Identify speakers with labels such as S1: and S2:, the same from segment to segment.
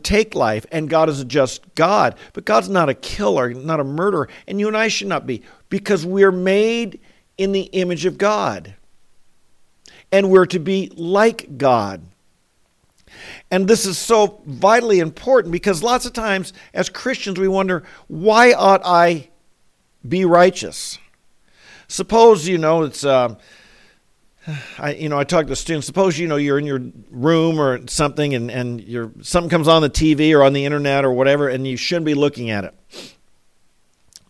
S1: take life, and God is a just God. But God's not a killer, not a murderer, and you and I should not be because we're made in the image of God. And we're to be like God. And this is so vitally important because lots of times as Christians we wonder, why ought I be righteous? Suppose, you know, it's. Uh, I, you know, I talk to students. Suppose you know you're in your room or something, and and you something comes on the TV or on the internet or whatever, and you shouldn't be looking at it.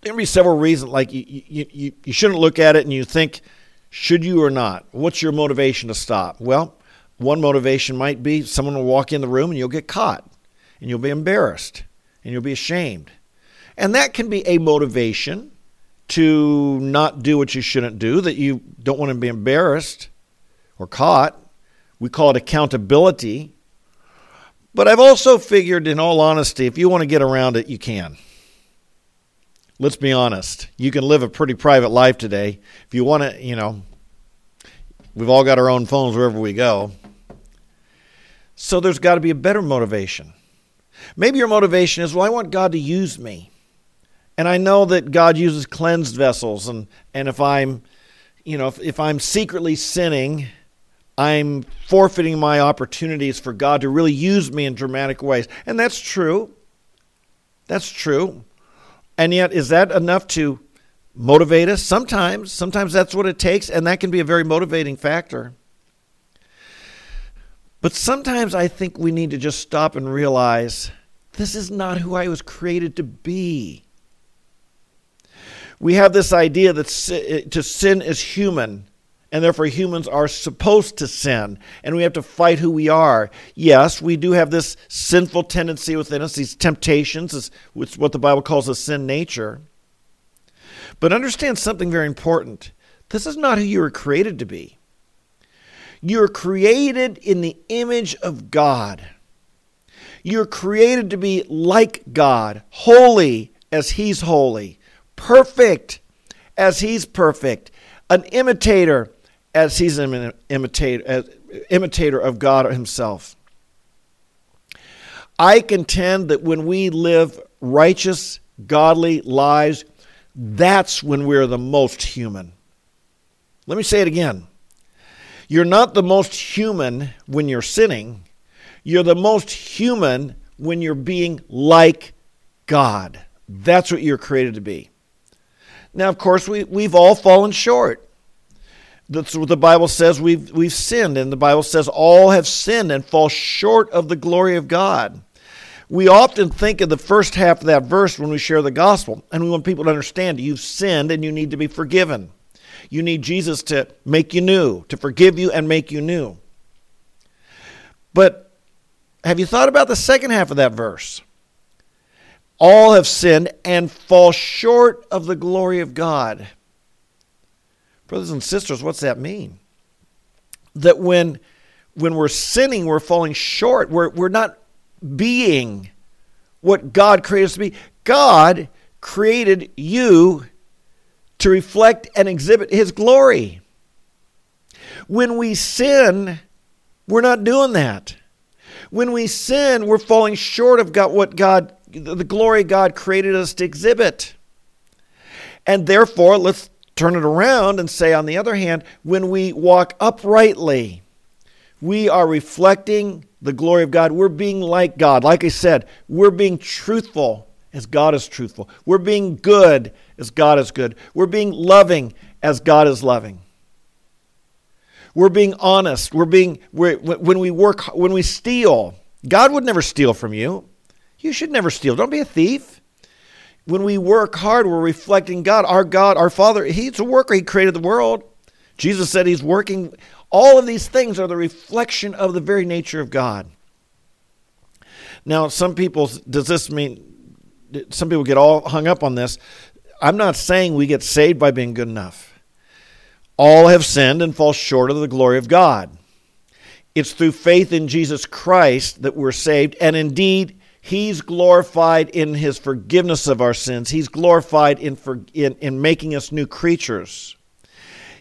S1: There be several reasons, like you, you you you shouldn't look at it, and you think, should you or not? What's your motivation to stop? Well, one motivation might be someone will walk in the room and you'll get caught, and you'll be embarrassed, and you'll be ashamed, and that can be a motivation to not do what you shouldn't do, that you don't want to be embarrassed or caught. We call it accountability. But I've also figured, in all honesty, if you want to get around it, you can. Let's be honest. You can live a pretty private life today. If you want to, you know, we've all got our own phones wherever we go. So there's got to be a better motivation. Maybe your motivation is, well, I want God to use me. And I know that God uses cleansed vessels, and, and if I'm, you know, if, if I'm secretly sinning, I'm forfeiting my opportunities for God to really use me in dramatic ways. And that's true. That's true. And yet, is that enough to motivate us? Sometimes. Sometimes that's what it takes, and that can be a very motivating factor. But sometimes I think we need to just stop and realize this is not who I was created to be we have this idea that eh, to sin is human, and therefore humans are supposed to sin, and we have to fight who we are. Yes, we do have this sinful tendency within us, these temptations, it's what the Bible calls a sin nature. But understand something very important this is not who you were created to be. You're created in the image of God. You're created to be like God, holy as He's holy, perfect as he's perfect, an imitator as he's an imitator, imitator of God himself. I contend that when we live righteous, godly lives, that's when we're the most human. Let me say it again. You're not the most human when you're sinning. You're the most human when you're being like God. That's what you're created to be. Now, of course, we, we've all fallen short. That's what the Bible says we've, we've sinned, and the Bible says all have sinned and fall short of the glory of God. We often think of the first half of that verse when we share the gospel, and we want people to understand you've sinned and you need to be forgiven. You need Jesus to make you new, to forgive you and make you new. But have you thought about the second half of that verse? All have sinned and fall short of the glory of God. Brothers and sisters, what's that mean? That when when we're sinning, we're falling short. We're, we're not being what God created us to be. God created you to reflect and exhibit His glory. When we sin, we're not doing that. When we sin, we're falling short of God, what God the glory God created us to exhibit. And therefore, let's turn it around and say, on the other hand, when we walk uprightly, we are reflecting the glory of God. We're being like God. Like I said, we're being truthful as God is truthful. We're being good as God is good. We're being loving as God is loving. We're being honest. We're being we're, when we work when we steal. God would never steal from you. You should never steal. Don't be a thief. When we work hard, we're reflecting God. Our God, our Father, He's a worker. He created the world. Jesus said He's working. All of these things are the reflection of the very nature of God. Now, some people, does this mean, some people get all hung up on this. I'm not saying we get saved by being good enough. All have sinned and fall short of the glory of God. It's through faith in Jesus Christ that we're saved, and indeed, He's glorified in his forgiveness of our sins. He's glorified in, for, in, in making us new creatures.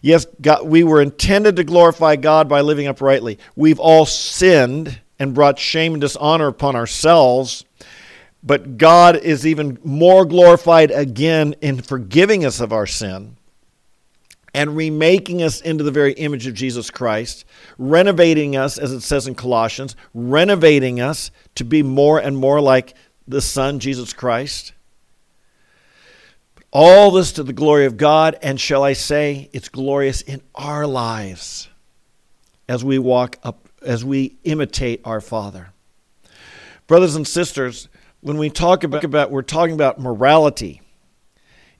S1: Yes, God, we were intended to glorify God by living uprightly. We've all sinned and brought shame and dishonor upon ourselves. But God is even more glorified again in forgiving us of our sin and remaking us into the very image of Jesus Christ, renovating us, as it says in Colossians, renovating us to be more and more like the Son, Jesus Christ. All this to the glory of God, and shall I say, it's glorious in our lives as we walk up, as we imitate our Father. Brothers and sisters, when we talk about, we're talking about morality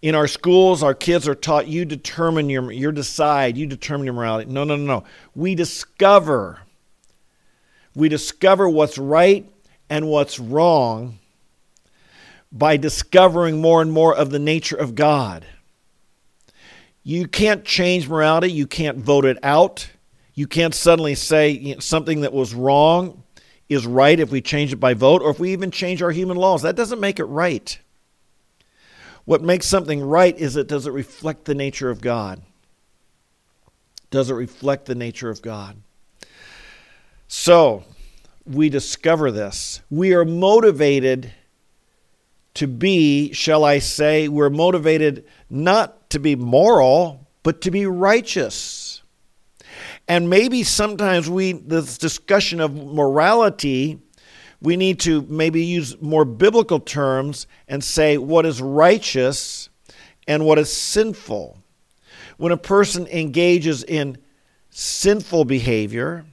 S1: in our schools, our kids are taught you determine your you decide, you determine your morality. No, no, no, no. We discover. We discover what's right and what's wrong by discovering more and more of the nature of God. You can't change morality, you can't vote it out. You can't suddenly say something that was wrong is right if we change it by vote or if we even change our human laws. That doesn't make it right. What makes something right is it does it reflect the nature of God? Does it reflect the nature of God? So, we discover this. We are motivated to be, shall I say, we're motivated not to be moral, but to be righteous. And maybe sometimes we, this discussion of morality, we need to maybe use more biblical terms and say what is righteous and what is sinful. When a person engages in sinful behavior,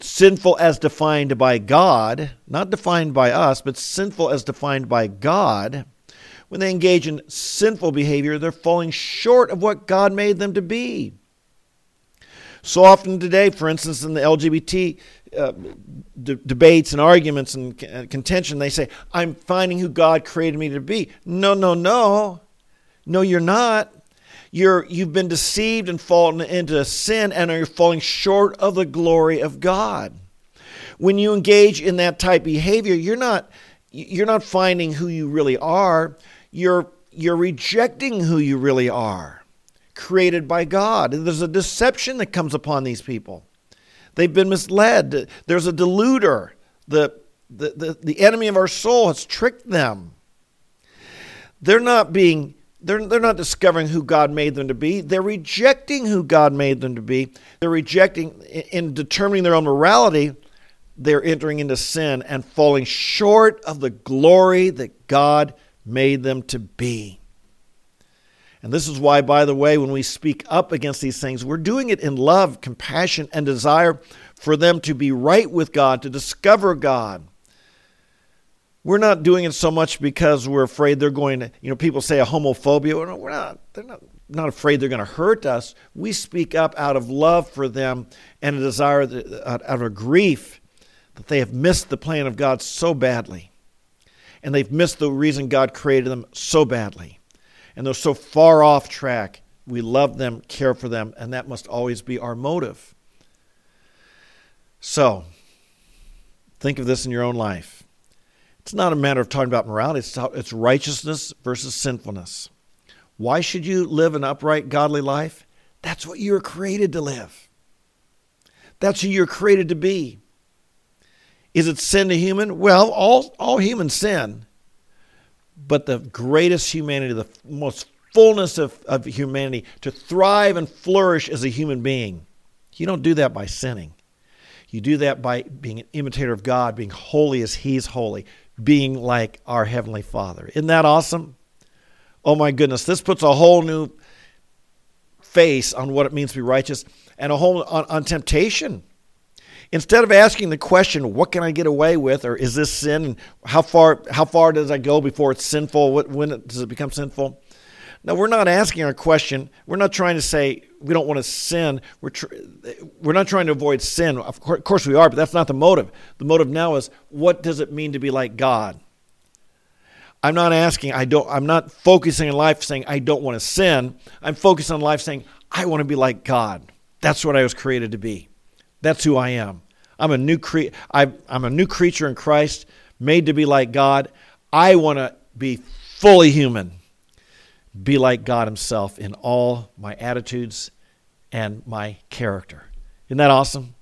S1: sinful as defined by God, not defined by us, but sinful as defined by God, when they engage in sinful behavior, they're falling short of what God made them to be. So often today, for instance, in the LGBT uh, d- debates and arguments and c- uh, contention, they say, I'm finding who God created me to be. No, no, no. No, you're not. You're, you've been deceived and fallen into sin and are falling short of the glory of God. When you engage in that type of behavior, you're not, you're not finding who you really are. You're, you're rejecting who you really are, created by God. There's a deception that comes upon these people. They've been misled. There's a deluder. The, the, the, the enemy of our soul has tricked them. They're not being they're, they're not discovering who God made them to be. They're rejecting who God made them to be. They're rejecting, in determining their own morality, they're entering into sin and falling short of the glory that God made them to be. And this is why, by the way, when we speak up against these things, we're doing it in love, compassion, and desire for them to be right with God, to discover God. We're not doing it so much because we're afraid they're going to, you know, people say a homophobia. We're not, they're not, not afraid they're going to hurt us. We speak up out of love for them and a desire, out of grief that they have missed the plan of God so badly. And they've missed the reason God created them so badly and they're so far off track. We love them, care for them, and that must always be our motive. So, think of this in your own life. It's not a matter of talking about morality, it's, it's righteousness versus sinfulness. Why should you live an upright, godly life? That's what you're created to live. That's who you're created to be. Is it sin to human? Well, all, all humans sin but the greatest humanity, the most fullness of, of humanity, to thrive and flourish as a human being. You don't do that by sinning. You do that by being an imitator of God, being holy as He's holy, being like our Heavenly Father. Isn't that awesome? Oh my goodness, this puts a whole new face on what it means to be righteous and a whole on, on temptation instead of asking the question, "What can I get away with?" or "Is this sin?" how far how far does I go before it's sinful? When does it become sinful? No, we're not asking our question. We're not trying to say we don't want to sin. We're tr- we're not trying to avoid sin. Of course we are, but that's not the motive. The motive now is what does it mean to be like God? I'm not asking. I don't. I'm not focusing on life saying I don't want to sin. I'm focused on life saying I want to be like God. That's what I was created to be. That's who I am. I'm a new cre- I'm a new creature in Christ, made to be like God. I want to be fully human, be like God Himself in all my attitudes and my character. Isn't that awesome?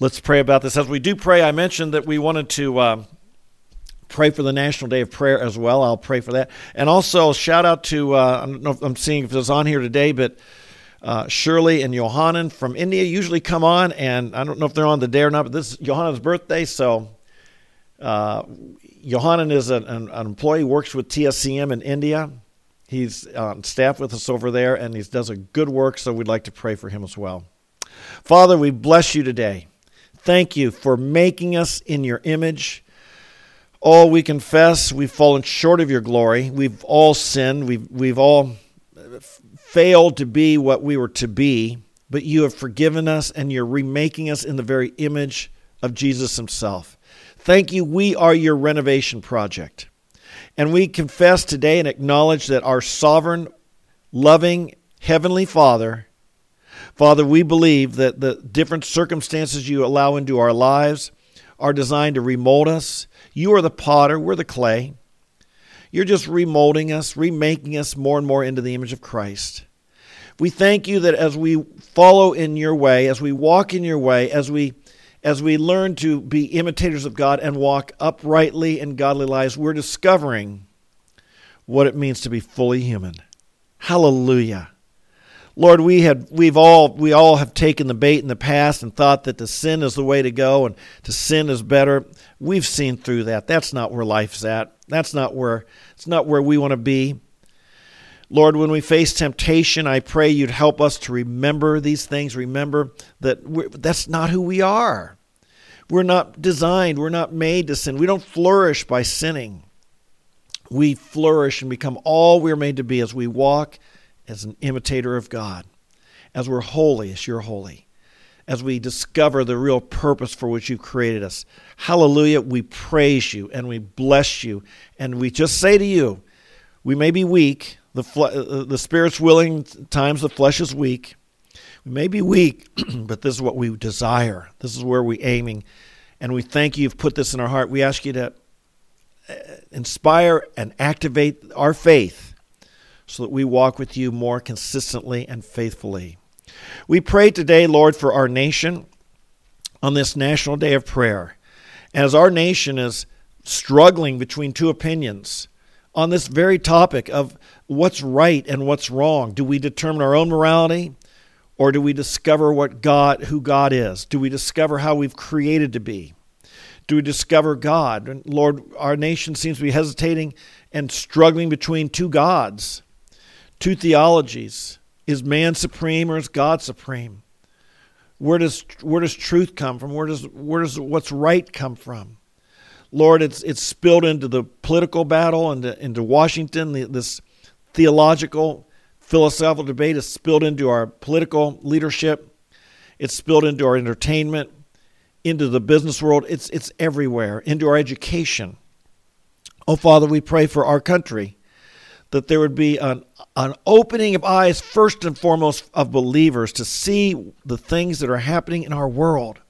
S1: Let's pray about this. As we do pray, I mentioned that we wanted to uh, pray for the National Day of Prayer as well. I'll pray for that. And also, shout out to, uh, I don't know if I'm seeing if it's on here today, but uh, Shirley and Johanan from India usually come on, and I don't know if they're on the day or not, but this is Johanan's birthday, so uh, Johanan is an, an, an, employee, works with TSCM in India. He's on staff with us over there, and he does a good work, so we'd like to pray for him as well. Father, we bless you today. Thank you for making us in your image. Oh, we confess we've fallen short of your glory. We've all sinned. We've, we've all failed to be what we were to be, but you have forgiven us and you're remaking us in the very image of Jesus himself. Thank you. We are your renovation project. And we confess today and acknowledge that our sovereign, loving Heavenly Father, Father, we believe that the different circumstances you allow into our lives are designed to remold us. You are the potter, we're the clay. You're just remolding us, remaking us more and more into the image of Christ. We thank you that as we follow in your way, as we walk in your way, as we as we learn to be imitators of God and walk uprightly in godly lives, we're discovering what it means to be fully human. Hallelujah. Lord, we had we've all we all have taken the bait in the past and thought that the sin is the way to go and to sin is better. We've seen through that. That's not where life's at. That's not where it's not where we want to be. Lord, when we face temptation, I pray you'd help us to remember these things. Remember that that's not who we are. We're not designed, we're not made to sin. We don't flourish by sinning. We flourish and become all we're made to be as we walk as an imitator of God, as we're holy as you're holy, as we discover the real purpose for which you created us. Hallelujah. We praise you and we bless you. And we just say to you, we may be weak, the, fle- uh, the spirit's willing, times the flesh is weak. We may be weak, but this is what we desire. This is where we're aiming. And we thank you, you've put this in our heart. We ask you to uh, inspire and activate our faith so that we walk with you more consistently and faithfully. We pray today, Lord, for our nation on this National Day of Prayer. As our nation is struggling between two opinions on this very topic of what's right and what's wrong, do we determine our own morality or do we discover what God who God is? Do we discover how we've created to be? Do we discover God? Lord, our nation seems to be hesitating and struggling between two gods two theologies. Is man supreme or is God supreme? Where does where does truth come from? Where does where does what's right come from? Lord, it's it's spilled into the political battle and into, into Washington. The, this theological, philosophical debate is spilled into our political leadership. It's spilled into our entertainment, into the business world. It's it's everywhere. Into our education. Oh Father, we pray for our country that there would be an, an opening of eyes, first and foremost, of believers to see the things that are happening in our world,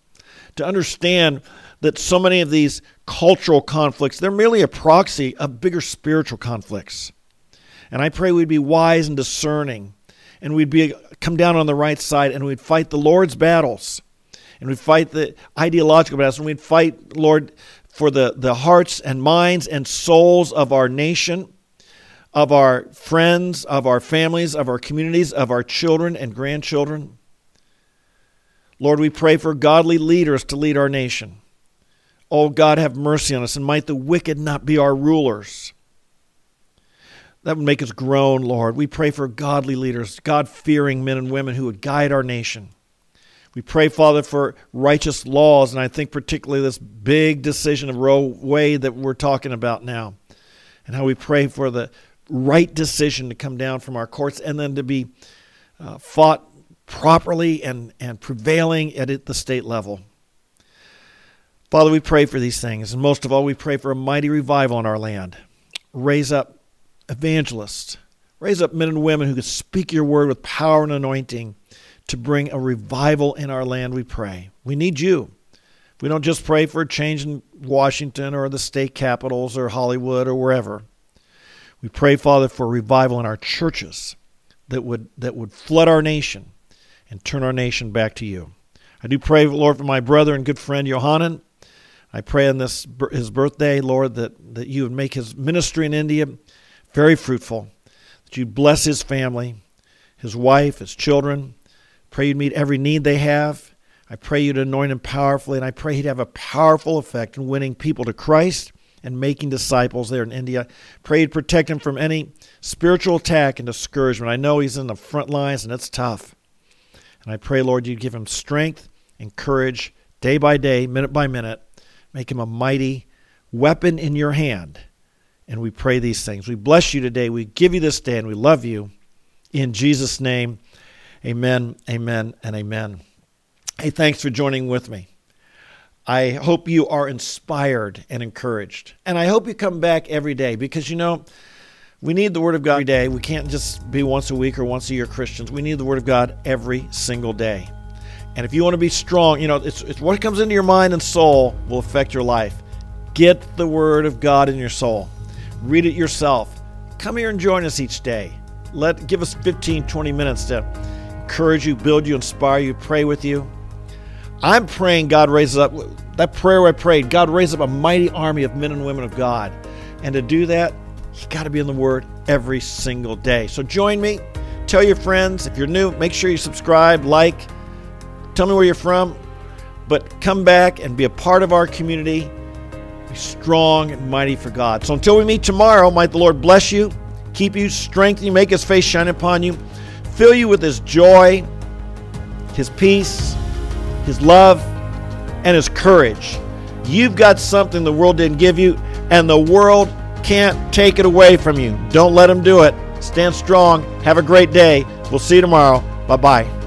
S1: to understand that so many of these cultural conflicts, they're merely a proxy of bigger spiritual conflicts. And I pray we'd be wise and discerning, and we'd be come down on the right side, and we'd fight the Lord's battles, and we'd fight the ideological battles, and we'd fight, Lord, for the, the hearts and minds and souls of our nation of our friends, of our families, of our communities, of our children and grandchildren. Lord, we pray for godly leaders to lead our nation. Oh, God, have mercy on us, and might the wicked not be our rulers. That would make us groan, Lord. We pray for godly leaders, God fearing men and women who would guide our nation. We pray, Father, for righteous laws, and I think particularly this big decision of Roe Wade that we're talking about now, and how we pray for the right decision to come down from our courts and then to be uh, fought properly and, and prevailing at the state level. Father, we pray for these things, and most of all, we pray for a mighty revival in our land. Raise up evangelists, raise up men and women who can speak your word with power and anointing to bring a revival in our land, we pray. We need you. We don't just pray for a change in Washington or the state capitals or Hollywood or wherever. We pray, Father, for revival in our churches that would, that would flood our nation and turn our nation back to you. I do pray, Lord, for my brother and good friend Johanan. I pray on this his birthday, Lord, that, that you would make his ministry in India very fruitful, that you bless his family, his wife, his children. Pray you'd meet every need they have. I pray you'd anoint him powerfully, and I pray he'd have a powerful effect in winning people to Christ and making disciples there in India. Pray you'd protect him from any spiritual attack and discouragement. I know he's in the front lines and it's tough. And I pray, Lord, you'd give him strength and courage day by day, minute by minute. Make him a mighty weapon in your hand. And we pray these things. We bless you today. We give you this day and we love you. In Jesus' name, amen, amen, and amen. Hey, thanks for joining with me. I hope you are inspired and encouraged. And I hope you come back every day because, you know, we need the Word of God every day. We can't just be once a week or once a year Christians. We need the Word of God every single day. And if you want to be strong, you know, it's, it's what comes into your mind and soul will affect your life. Get the Word of God in your soul. Read it yourself. Come here and join us each day. Let give us 15, 20 minutes to encourage you, build you, inspire you, pray with you. I'm praying God raises up that prayer I prayed, God raise up a mighty army of men and women of God. And to do that, you got to be in the Word every single day. So join me. Tell your friends. If you're new, make sure you subscribe, like, tell me where you're from. But come back and be a part of our community. Be strong and mighty for God. So until we meet tomorrow, might the Lord bless you, keep you, strengthen you, make his face shine upon you, fill you with his joy, his peace, his love, and his courage. You've got something the world didn't give you, and the world can't take it away from you. Don't let them do it. Stand strong. Have a great day. We'll see you tomorrow. Bye bye.